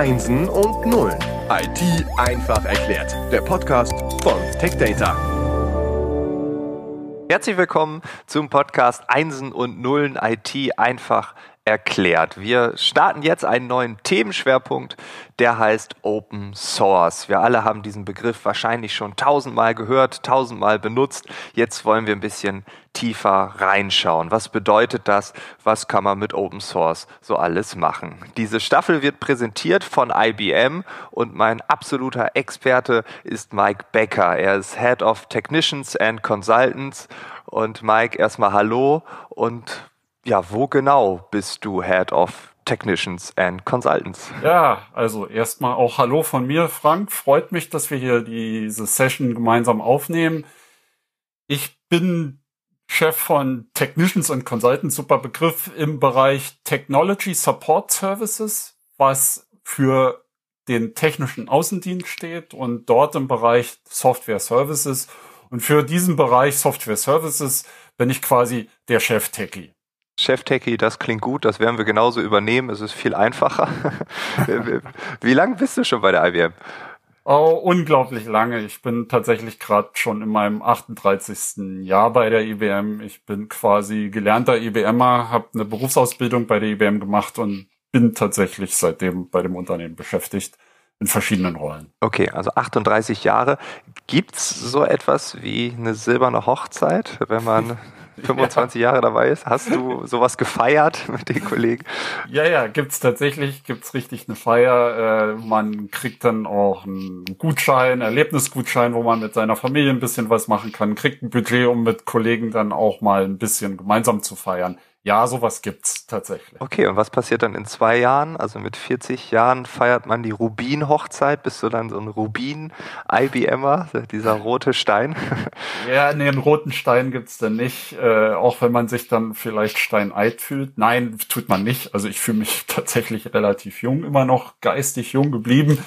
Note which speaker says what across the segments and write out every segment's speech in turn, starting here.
Speaker 1: Einsen und Nullen. IT einfach erklärt. Der Podcast von TechData.
Speaker 2: Herzlich willkommen zum Podcast Einsen und Nullen IT einfach erklärt. Wir starten jetzt einen neuen Themenschwerpunkt, der heißt Open Source. Wir alle haben diesen Begriff wahrscheinlich schon tausendmal gehört, tausendmal benutzt. Jetzt wollen wir ein bisschen tiefer reinschauen. Was bedeutet das? Was kann man mit Open Source so alles machen? Diese Staffel wird präsentiert von IBM und mein absoluter Experte ist Mike Becker. Er ist Head of Technicians and Consultants. Und Mike, erstmal Hallo und ja, wo genau bist du Head of Technicians and Consultants?
Speaker 3: Ja, also erstmal auch Hallo von mir, Frank. Freut mich, dass wir hier diese Session gemeinsam aufnehmen. Ich bin Chef von Technicians and Consultants, super Begriff im Bereich Technology Support Services, was für den technischen Außendienst steht und dort im Bereich Software Services. Und für diesen Bereich Software Services bin ich quasi der Chef-Techie.
Speaker 2: Chef-Techie, das klingt gut, das werden wir genauso übernehmen, es ist viel einfacher. Wie lange bist du schon bei der IBM?
Speaker 3: Oh, unglaublich lange. Ich bin tatsächlich gerade schon in meinem 38. Jahr bei der IBM. Ich bin quasi gelernter IBMer, habe eine Berufsausbildung bei der IBM gemacht und bin tatsächlich seitdem bei dem Unternehmen beschäftigt in verschiedenen Rollen.
Speaker 2: Okay, also 38 Jahre. Gibt's so etwas wie eine silberne Hochzeit, wenn man 25 ja. Jahre dabei ist. Hast du sowas gefeiert mit den Kollegen?
Speaker 3: Ja, ja, gibt's tatsächlich, gibt's richtig eine Feier. Äh, man kriegt dann auch einen Gutschein, Erlebnisgutschein, wo man mit seiner Familie ein bisschen was machen kann, kriegt ein Budget, um mit Kollegen dann auch mal ein bisschen gemeinsam zu feiern. Ja, sowas gibt's tatsächlich.
Speaker 2: Okay, und was passiert dann in zwei Jahren? Also mit 40 Jahren feiert man die Rubin-Hochzeit. Bist du dann so ein Rubin-IBMer, dieser rote Stein?
Speaker 3: Ja, nee, einen roten Stein gibt's dann nicht. Äh, auch wenn man sich dann vielleicht steineit fühlt. Nein, tut man nicht. Also ich fühle mich tatsächlich relativ jung, immer noch geistig jung geblieben.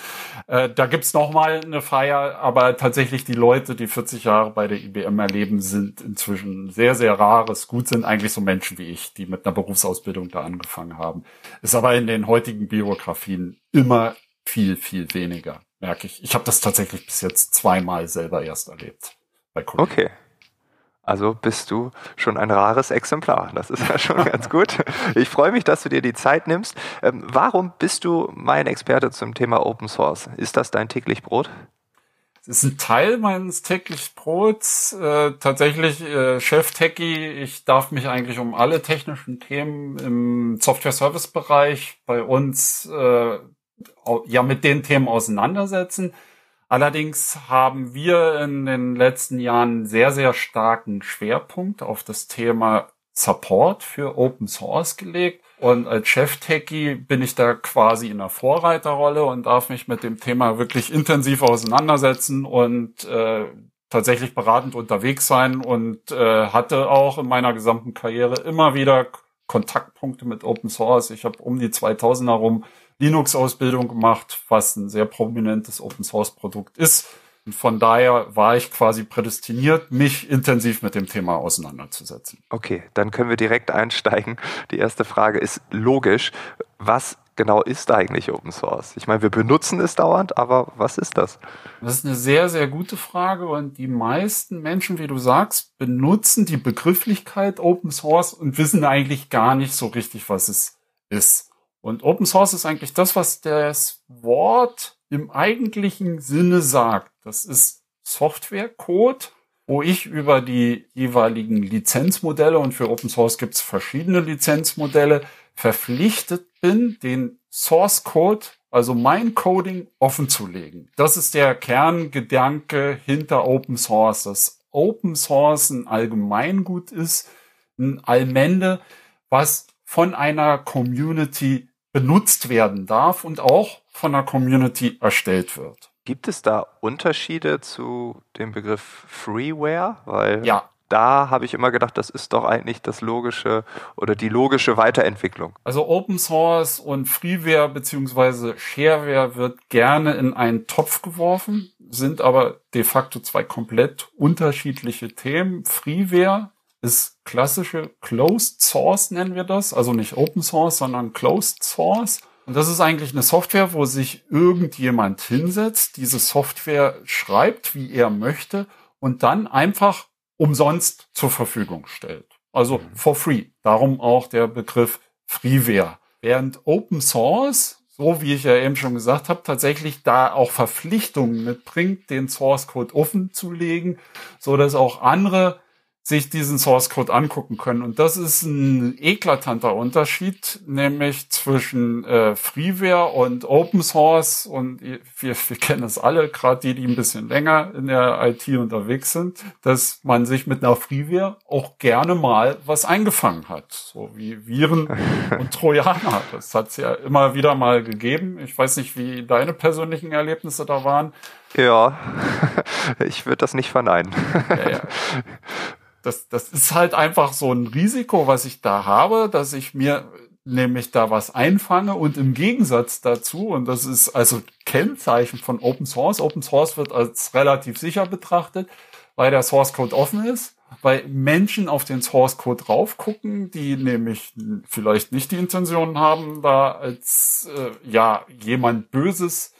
Speaker 3: Äh, da gibt's noch mal eine Feier, aber tatsächlich die Leute, die 40 Jahre bei der IBM erleben, sind inzwischen sehr, sehr rares Gut, sind eigentlich so Menschen wie ich, die mit einer Berufsausbildung da angefangen haben. Ist aber in den heutigen Biografien immer viel, viel weniger, merke ich. Ich habe das tatsächlich bis jetzt zweimal selber erst erlebt.
Speaker 2: Bei Kollegen. Okay. Also bist du schon ein rares Exemplar. Das ist ja schon ganz gut. Ich freue mich, dass du dir die Zeit nimmst. Ähm, warum bist du mein Experte zum Thema Open Source? Ist das dein täglich Brot?
Speaker 3: Ist ein Teil meines täglich Brots. Äh, tatsächlich äh, Chef-Techie. Ich darf mich eigentlich um alle technischen Themen im Software-Service-Bereich bei uns äh, ja mit den Themen auseinandersetzen. Allerdings haben wir in den letzten Jahren sehr, sehr starken Schwerpunkt auf das Thema Support für Open Source gelegt. Und als Chef-Techie bin ich da quasi in der Vorreiterrolle und darf mich mit dem Thema wirklich intensiv auseinandersetzen und äh, tatsächlich beratend unterwegs sein und äh, hatte auch in meiner gesamten Karriere immer wieder Kontaktpunkte mit Open Source. Ich habe um die 2000er rum Linux-Ausbildung gemacht, was ein sehr prominentes Open-Source-Produkt ist. Und von daher war ich quasi prädestiniert, mich intensiv mit dem Thema auseinanderzusetzen.
Speaker 2: Okay, dann können wir direkt einsteigen. Die erste Frage ist logisch. Was genau ist eigentlich Open Source? Ich meine, wir benutzen es dauernd, aber was ist das?
Speaker 3: Das ist eine sehr, sehr gute Frage und die meisten Menschen, wie du sagst, benutzen die Begrifflichkeit Open Source und wissen eigentlich gar nicht so richtig, was es ist. Und Open Source ist eigentlich das, was das Wort im eigentlichen Sinne sagt. Das ist Softwarecode, wo ich über die jeweiligen Lizenzmodelle und für Open Source gibt es verschiedene Lizenzmodelle verpflichtet bin, den Source Code, also mein Coding offen zu legen. Das ist der Kerngedanke hinter Open Source, dass Open Source ein Allgemeingut ist, ein Allmende, was von einer Community benutzt werden darf und auch von der Community erstellt wird.
Speaker 2: Gibt es da Unterschiede zu dem Begriff Freeware? Weil ja. da habe ich immer gedacht, das ist doch eigentlich das logische oder die logische Weiterentwicklung.
Speaker 3: Also Open Source und Freeware beziehungsweise Shareware wird gerne in einen Topf geworfen, sind aber de facto zwei komplett unterschiedliche Themen. Freeware ist klassische Closed Source, nennen wir das. Also nicht Open Source, sondern Closed Source. Und das ist eigentlich eine Software, wo sich irgendjemand hinsetzt, diese Software schreibt, wie er möchte und dann einfach umsonst zur Verfügung stellt. Also mhm. for free. Darum auch der Begriff Freeware. Während Open Source, so wie ich ja eben schon gesagt habe, tatsächlich da auch Verpflichtungen mitbringt, den Source Code offen zu legen, so dass auch andere sich diesen Source Code angucken können. Und das ist ein eklatanter Unterschied, nämlich zwischen äh, Freeware und Open Source. Und wir, wir kennen es alle, gerade die, die ein bisschen länger in der IT unterwegs sind, dass man sich mit einer Freeware auch gerne mal was eingefangen hat. So wie Viren und Trojaner. Das hat es ja immer wieder mal gegeben. Ich weiß nicht, wie deine persönlichen Erlebnisse da waren.
Speaker 2: Ja, ich würde das nicht verneinen. Ja, ja
Speaker 3: das, das ist halt einfach so ein Risiko, was ich da habe, dass ich mir nämlich da was einfange und im Gegensatz dazu, und das ist also Kennzeichen von Open Source, Open Source wird als relativ sicher betrachtet, weil der Source Code offen ist, weil Menschen auf den Source Code drauf gucken, die nämlich vielleicht nicht die Intention haben, da als äh, ja jemand Böses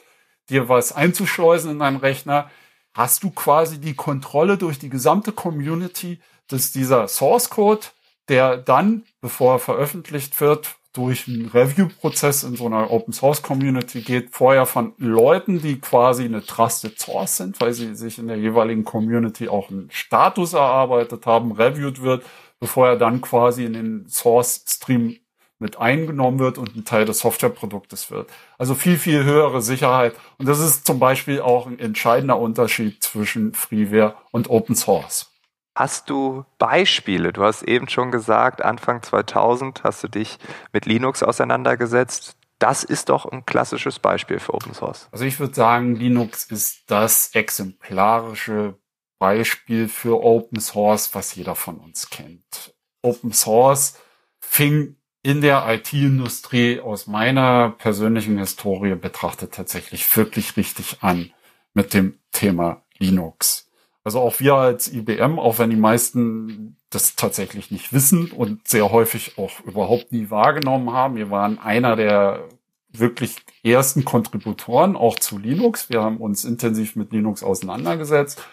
Speaker 3: dir was einzuschleusen in deinen Rechner, hast du quasi die Kontrolle durch die gesamte Community, dass dieser Source Code, der dann, bevor er veröffentlicht wird, durch einen Review-Prozess in so einer Open Source Community geht, vorher von Leuten, die quasi eine Trusted Source sind, weil sie sich in der jeweiligen Community auch einen Status erarbeitet haben, reviewed wird, bevor er dann quasi in den Source Stream mit eingenommen wird und ein Teil des Softwareproduktes wird. Also viel, viel höhere Sicherheit. Und das ist zum Beispiel auch ein entscheidender Unterschied zwischen Freeware und Open Source.
Speaker 2: Hast du Beispiele? Du hast eben schon gesagt, Anfang 2000 hast du dich mit Linux auseinandergesetzt. Das ist doch ein klassisches Beispiel für Open Source.
Speaker 3: Also ich würde sagen, Linux ist das exemplarische Beispiel für Open Source, was jeder von uns kennt. Open Source fing in der IT-Industrie aus meiner persönlichen Historie betrachtet tatsächlich wirklich richtig an mit dem Thema Linux. Also auch wir als IBM, auch wenn die meisten das tatsächlich nicht wissen und sehr häufig auch überhaupt nie wahrgenommen haben, wir waren einer der wirklich ersten Kontributoren auch zu Linux. Wir haben uns intensiv mit Linux auseinandergesetzt.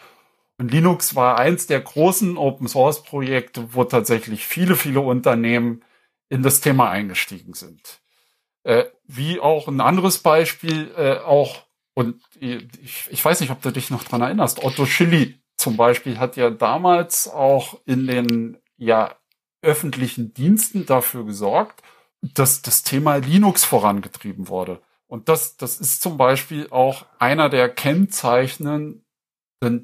Speaker 3: Und Linux war eins der großen Open Source Projekte, wo tatsächlich viele, viele Unternehmen in das Thema eingestiegen sind. Äh, wie auch ein anderes Beispiel, äh, auch, und ich, ich weiß nicht, ob du dich noch dran erinnerst, Otto Schilly zum Beispiel hat ja damals auch in den ja öffentlichen Diensten dafür gesorgt, dass das Thema Linux vorangetrieben wurde. Und das, das ist zum Beispiel auch einer der kennzeichnenden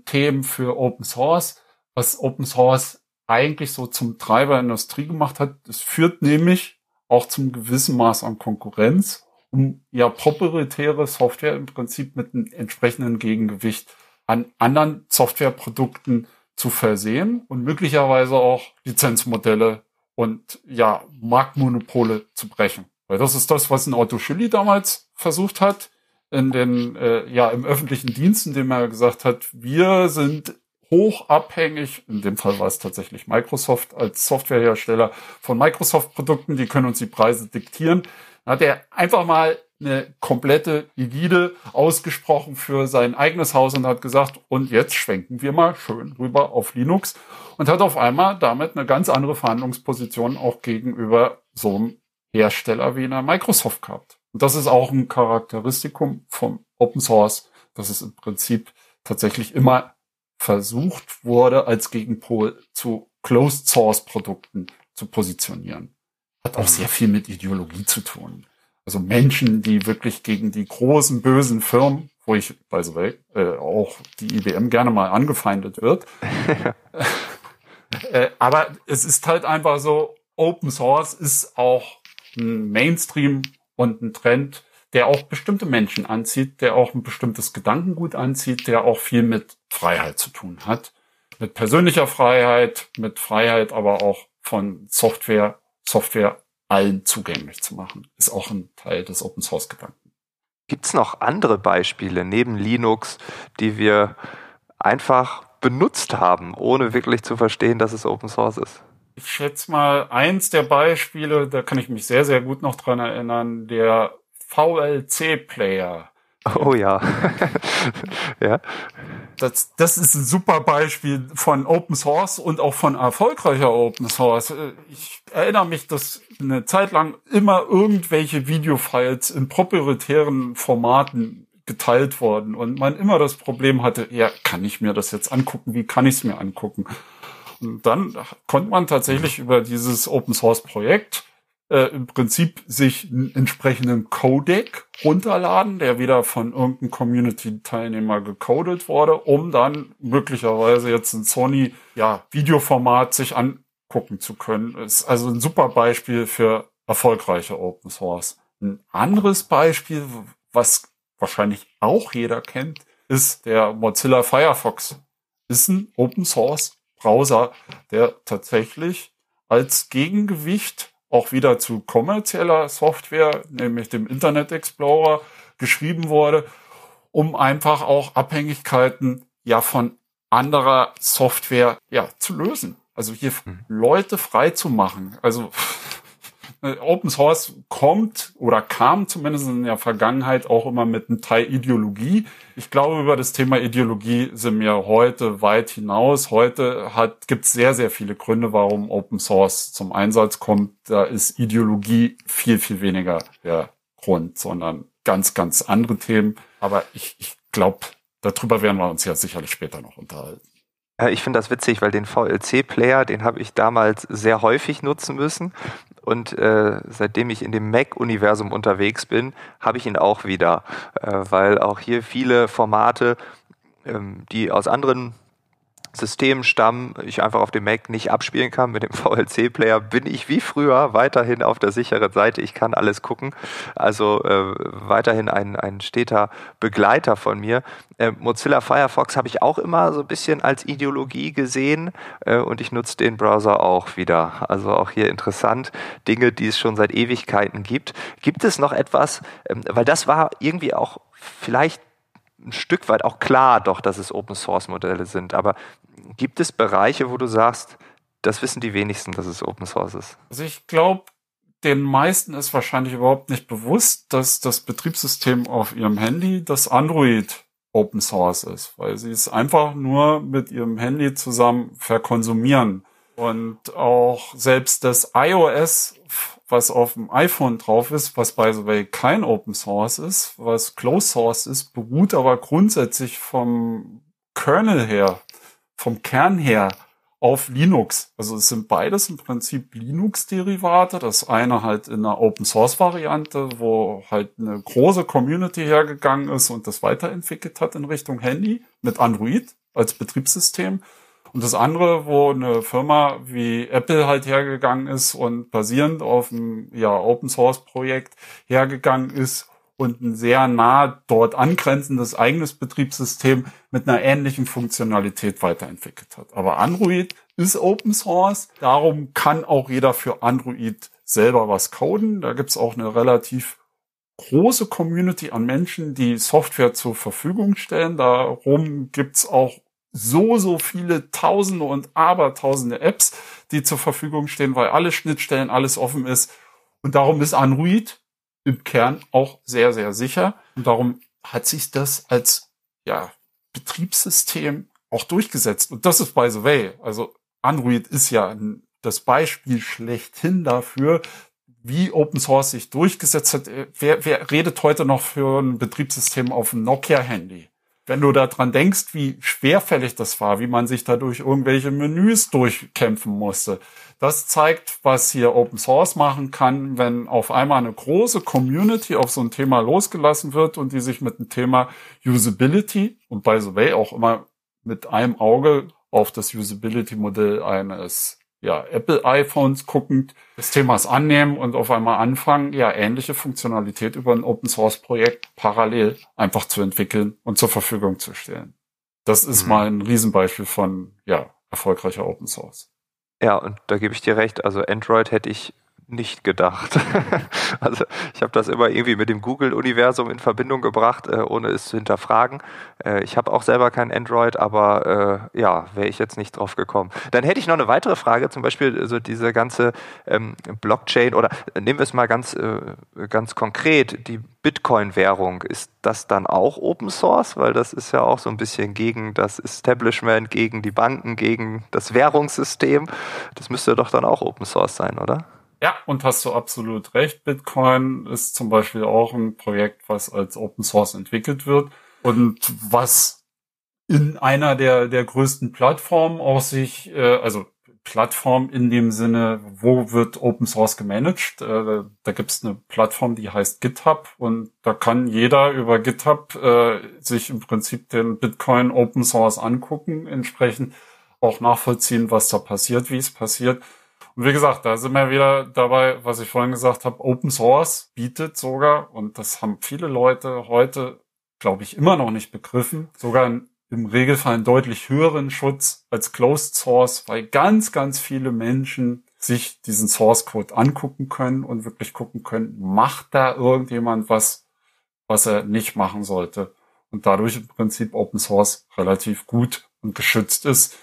Speaker 3: Themen für Open Source, was Open Source eigentlich so zum Treiber der Industrie gemacht hat. Es führt nämlich auch zum gewissen Maß an Konkurrenz, um ja proprietäre Software im Prinzip mit einem entsprechenden Gegengewicht an anderen Softwareprodukten zu versehen und möglicherweise auch Lizenzmodelle und ja, Marktmonopole zu brechen. Weil das ist das, was ein Otto Schilly damals versucht hat, in den, äh, ja, im öffentlichen Dienst, indem er gesagt hat, wir sind hochabhängig, in dem Fall war es tatsächlich Microsoft als Softwarehersteller von Microsoft-Produkten, die können uns die Preise diktieren. Dann hat er einfach mal eine komplette Ägide ausgesprochen für sein eigenes Haus und hat gesagt, und jetzt schwenken wir mal schön rüber auf Linux und hat auf einmal damit eine ganz andere Verhandlungsposition auch gegenüber so einem Hersteller wie einer Microsoft gehabt. Und das ist auch ein Charakteristikum vom Open Source, dass es im Prinzip tatsächlich immer versucht wurde, als Gegenpol zu Closed Source Produkten zu positionieren. Hat auch sehr viel mit Ideologie zu tun also Menschen, die wirklich gegen die großen bösen Firmen, wo ich, by the way, äh, auch die IBM gerne mal angefeindet wird. äh, aber es ist halt einfach so, Open Source ist auch ein Mainstream und ein Trend, der auch bestimmte Menschen anzieht, der auch ein bestimmtes Gedankengut anzieht, der auch viel mit Freiheit zu tun hat. Mit persönlicher Freiheit, mit Freiheit aber auch von Software, Software allen zugänglich zu machen. Ist auch ein Teil des Open Source Gedanken.
Speaker 2: Gibt es noch andere Beispiele neben Linux, die wir einfach benutzt haben, ohne wirklich zu verstehen, dass es Open Source ist?
Speaker 3: Ich schätze mal, eins der Beispiele, da kann ich mich sehr, sehr gut noch dran erinnern, der VLC-Player.
Speaker 2: Oh ja. ja.
Speaker 3: Das, das ist ein super Beispiel von Open Source und auch von erfolgreicher Open Source. Ich erinnere mich, dass eine Zeit lang immer irgendwelche Videofiles in proprietären Formaten geteilt wurden und man immer das Problem hatte, ja, kann ich mir das jetzt angucken? Wie kann ich es mir angucken? Und dann konnte man tatsächlich über dieses Open Source Projekt äh, im Prinzip sich einen entsprechenden Codec runterladen, der wieder von irgendeinem Community-Teilnehmer gecodet wurde, um dann möglicherweise jetzt ein Sony ja, Videoformat sich angucken zu können. Ist also ein super Beispiel für erfolgreiche Open Source. Ein anderes Beispiel, was wahrscheinlich auch jeder kennt, ist der Mozilla Firefox. Ist ein Open Source Browser, der tatsächlich als Gegengewicht auch wieder zu kommerzieller Software, nämlich dem Internet Explorer, geschrieben wurde, um einfach auch Abhängigkeiten ja von anderer Software ja zu lösen. Also hier mhm. Leute frei zu machen. Also Open Source kommt oder kam zumindest in der Vergangenheit auch immer mit einem Teil Ideologie. Ich glaube, über das Thema Ideologie sind wir heute weit hinaus. Heute gibt es sehr, sehr viele Gründe, warum Open Source zum Einsatz kommt. Da ist Ideologie viel, viel weniger der Grund, sondern ganz, ganz andere Themen. Aber ich, ich glaube, darüber werden wir uns ja sicherlich später noch unterhalten.
Speaker 2: Ich finde das witzig, weil den VLC-Player, den habe ich damals sehr häufig nutzen müssen. Und äh, seitdem ich in dem Mac-Universum unterwegs bin, habe ich ihn auch wieder, äh, weil auch hier viele Formate, ähm, die aus anderen System stammen, ich einfach auf dem Mac nicht abspielen kann. Mit dem VLC-Player bin ich wie früher weiterhin auf der sicheren Seite. Ich kann alles gucken. Also äh, weiterhin ein, ein steter Begleiter von mir. Äh, Mozilla Firefox habe ich auch immer so ein bisschen als Ideologie gesehen äh, und ich nutze den Browser auch wieder. Also auch hier interessant. Dinge, die es schon seit Ewigkeiten gibt. Gibt es noch etwas, ähm, weil das war irgendwie auch vielleicht ein Stück weit auch klar doch, dass es Open Source Modelle sind. Aber gibt es Bereiche, wo du sagst, das wissen die wenigsten, dass es Open Source ist?
Speaker 3: Also ich glaube, den meisten ist wahrscheinlich überhaupt nicht bewusst, dass das Betriebssystem auf ihrem Handy das Android Open Source ist, weil sie es einfach nur mit ihrem Handy zusammen verkonsumieren. Und auch selbst das iOS was auf dem iPhone drauf ist, was by the way kein Open Source ist, was Closed Source ist, beruht aber grundsätzlich vom Kernel her, vom Kern her auf Linux. Also es sind beides im Prinzip Linux-Derivate. Das eine halt in einer Open-Source-Variante, wo halt eine große Community hergegangen ist und das weiterentwickelt hat in Richtung Handy mit Android als Betriebssystem. Und das andere, wo eine Firma wie Apple halt hergegangen ist und basierend auf einem ja, Open Source Projekt hergegangen ist und ein sehr nah dort angrenzendes eigenes Betriebssystem mit einer ähnlichen Funktionalität weiterentwickelt hat. Aber Android ist Open Source, darum kann auch jeder für Android selber was coden. Da gibt's auch eine relativ große Community an Menschen, die Software zur Verfügung stellen. Darum gibt's auch so, so viele Tausende und Abertausende Apps, die zur Verfügung stehen, weil alle Schnittstellen, alles offen ist. Und darum ist Android im Kern auch sehr, sehr sicher. Und darum hat sich das als, ja, Betriebssystem auch durchgesetzt. Und das ist by the way. Also Android ist ja das Beispiel schlechthin dafür, wie Open Source sich durchgesetzt hat. Wer, wer redet heute noch für ein Betriebssystem auf einem Nokia-Handy? Wenn du daran denkst, wie schwerfällig das war, wie man sich da durch irgendwelche Menüs durchkämpfen musste. Das zeigt, was hier Open Source machen kann, wenn auf einmal eine große Community auf so ein Thema losgelassen wird und die sich mit dem Thema Usability und by the way auch immer mit einem Auge auf das Usability-Modell eines ja, Apple iPhones guckend des Themas annehmen und auf einmal anfangen, ja, ähnliche Funktionalität über ein Open Source Projekt parallel einfach zu entwickeln und zur Verfügung zu stellen. Das ist mhm. mal ein Riesenbeispiel von, ja, erfolgreicher Open Source.
Speaker 2: Ja, und da gebe ich dir recht. Also Android hätte ich nicht gedacht. also ich habe das immer irgendwie mit dem Google-Universum in Verbindung gebracht, äh, ohne es zu hinterfragen. Äh, ich habe auch selber kein Android, aber äh, ja, wäre ich jetzt nicht drauf gekommen. Dann hätte ich noch eine weitere Frage, zum Beispiel so diese ganze ähm, Blockchain oder äh, nehmen wir es mal ganz, äh, ganz konkret, die Bitcoin-Währung, ist das dann auch Open Source? Weil das ist ja auch so ein bisschen gegen das Establishment, gegen die Banken, gegen das Währungssystem. Das müsste doch dann auch Open Source sein, oder?
Speaker 3: Ja, und hast du absolut recht. Bitcoin ist zum Beispiel auch ein Projekt, was als Open Source entwickelt wird und was in einer der, der größten Plattformen auch sich, äh, also Plattform in dem Sinne, wo wird Open Source gemanagt? Äh, da gibt es eine Plattform, die heißt GitHub und da kann jeder über GitHub äh, sich im Prinzip den Bitcoin Open Source angucken, entsprechend auch nachvollziehen, was da passiert, wie es passiert. Und wie gesagt, da sind wir wieder dabei, was ich vorhin gesagt habe, Open Source bietet sogar, und das haben viele Leute heute, glaube ich, immer noch nicht begriffen, sogar im Regelfall einen deutlich höheren Schutz als Closed Source, weil ganz, ganz viele Menschen sich diesen Source Code angucken können und wirklich gucken können, macht da irgendjemand was, was er nicht machen sollte. Und dadurch im Prinzip Open Source relativ gut und geschützt ist,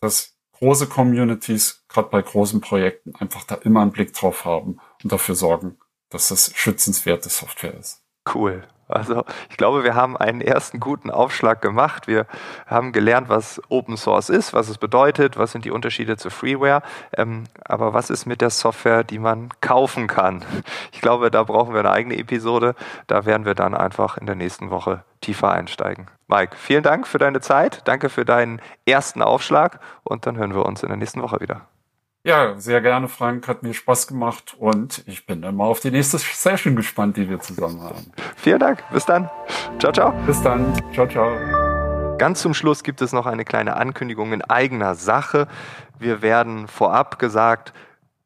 Speaker 3: dass große Communities, gerade bei großen Projekten, einfach da immer einen Blick drauf haben und dafür sorgen, dass das schützenswerte Software ist.
Speaker 2: Cool. Also ich glaube, wir haben einen ersten guten Aufschlag gemacht. Wir haben gelernt, was Open Source ist, was es bedeutet, was sind die Unterschiede zu Freeware. Ähm, aber was ist mit der Software, die man kaufen kann? Ich glaube, da brauchen wir eine eigene Episode. Da werden wir dann einfach in der nächsten Woche tiefer einsteigen. Mike, vielen Dank für deine Zeit. Danke für deinen ersten Aufschlag. Und dann hören wir uns in der nächsten Woche wieder.
Speaker 3: Ja, sehr gerne, Frank. Hat mir Spaß gemacht und ich bin dann mal auf die nächste Session gespannt, die wir zusammen haben.
Speaker 2: Vielen Dank. Bis dann. Ciao, ciao.
Speaker 3: Bis dann. Ciao, ciao.
Speaker 2: Ganz zum Schluss gibt es noch eine kleine Ankündigung in eigener Sache. Wir werden vorab gesagt,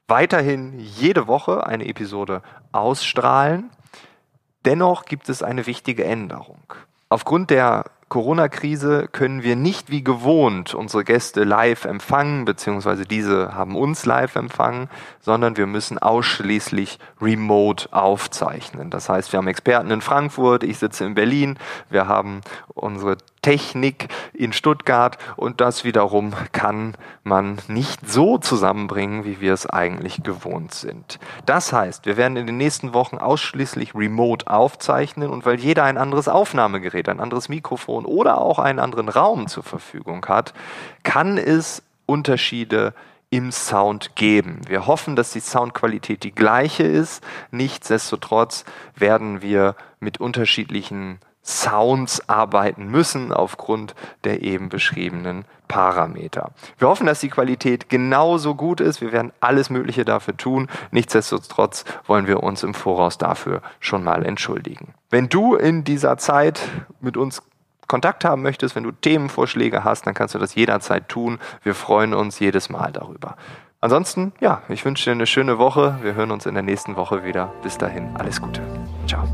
Speaker 2: weiterhin jede Woche eine Episode ausstrahlen. Dennoch gibt es eine wichtige Änderung. Aufgrund der Corona-Krise können wir nicht wie gewohnt unsere Gäste live empfangen, beziehungsweise diese haben uns live empfangen, sondern wir müssen ausschließlich remote aufzeichnen. Das heißt, wir haben Experten in Frankfurt, ich sitze in Berlin, wir haben unsere Technik in Stuttgart und das wiederum kann man nicht so zusammenbringen, wie wir es eigentlich gewohnt sind. Das heißt, wir werden in den nächsten Wochen ausschließlich remote aufzeichnen und weil jeder ein anderes Aufnahmegerät, ein anderes Mikrofon oder auch einen anderen Raum zur Verfügung hat, kann es Unterschiede im Sound geben. Wir hoffen, dass die Soundqualität die gleiche ist. Nichtsdestotrotz werden wir mit unterschiedlichen Sounds arbeiten müssen aufgrund der eben beschriebenen Parameter. Wir hoffen, dass die Qualität genauso gut ist. Wir werden alles Mögliche dafür tun. Nichtsdestotrotz wollen wir uns im Voraus dafür schon mal entschuldigen. Wenn du in dieser Zeit mit uns Kontakt haben möchtest, wenn du Themenvorschläge hast, dann kannst du das jederzeit tun. Wir freuen uns jedes Mal darüber. Ansonsten, ja, ich wünsche dir eine schöne Woche. Wir hören uns in der nächsten Woche wieder. Bis dahin, alles Gute. Ciao.